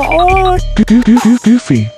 god! Goofy.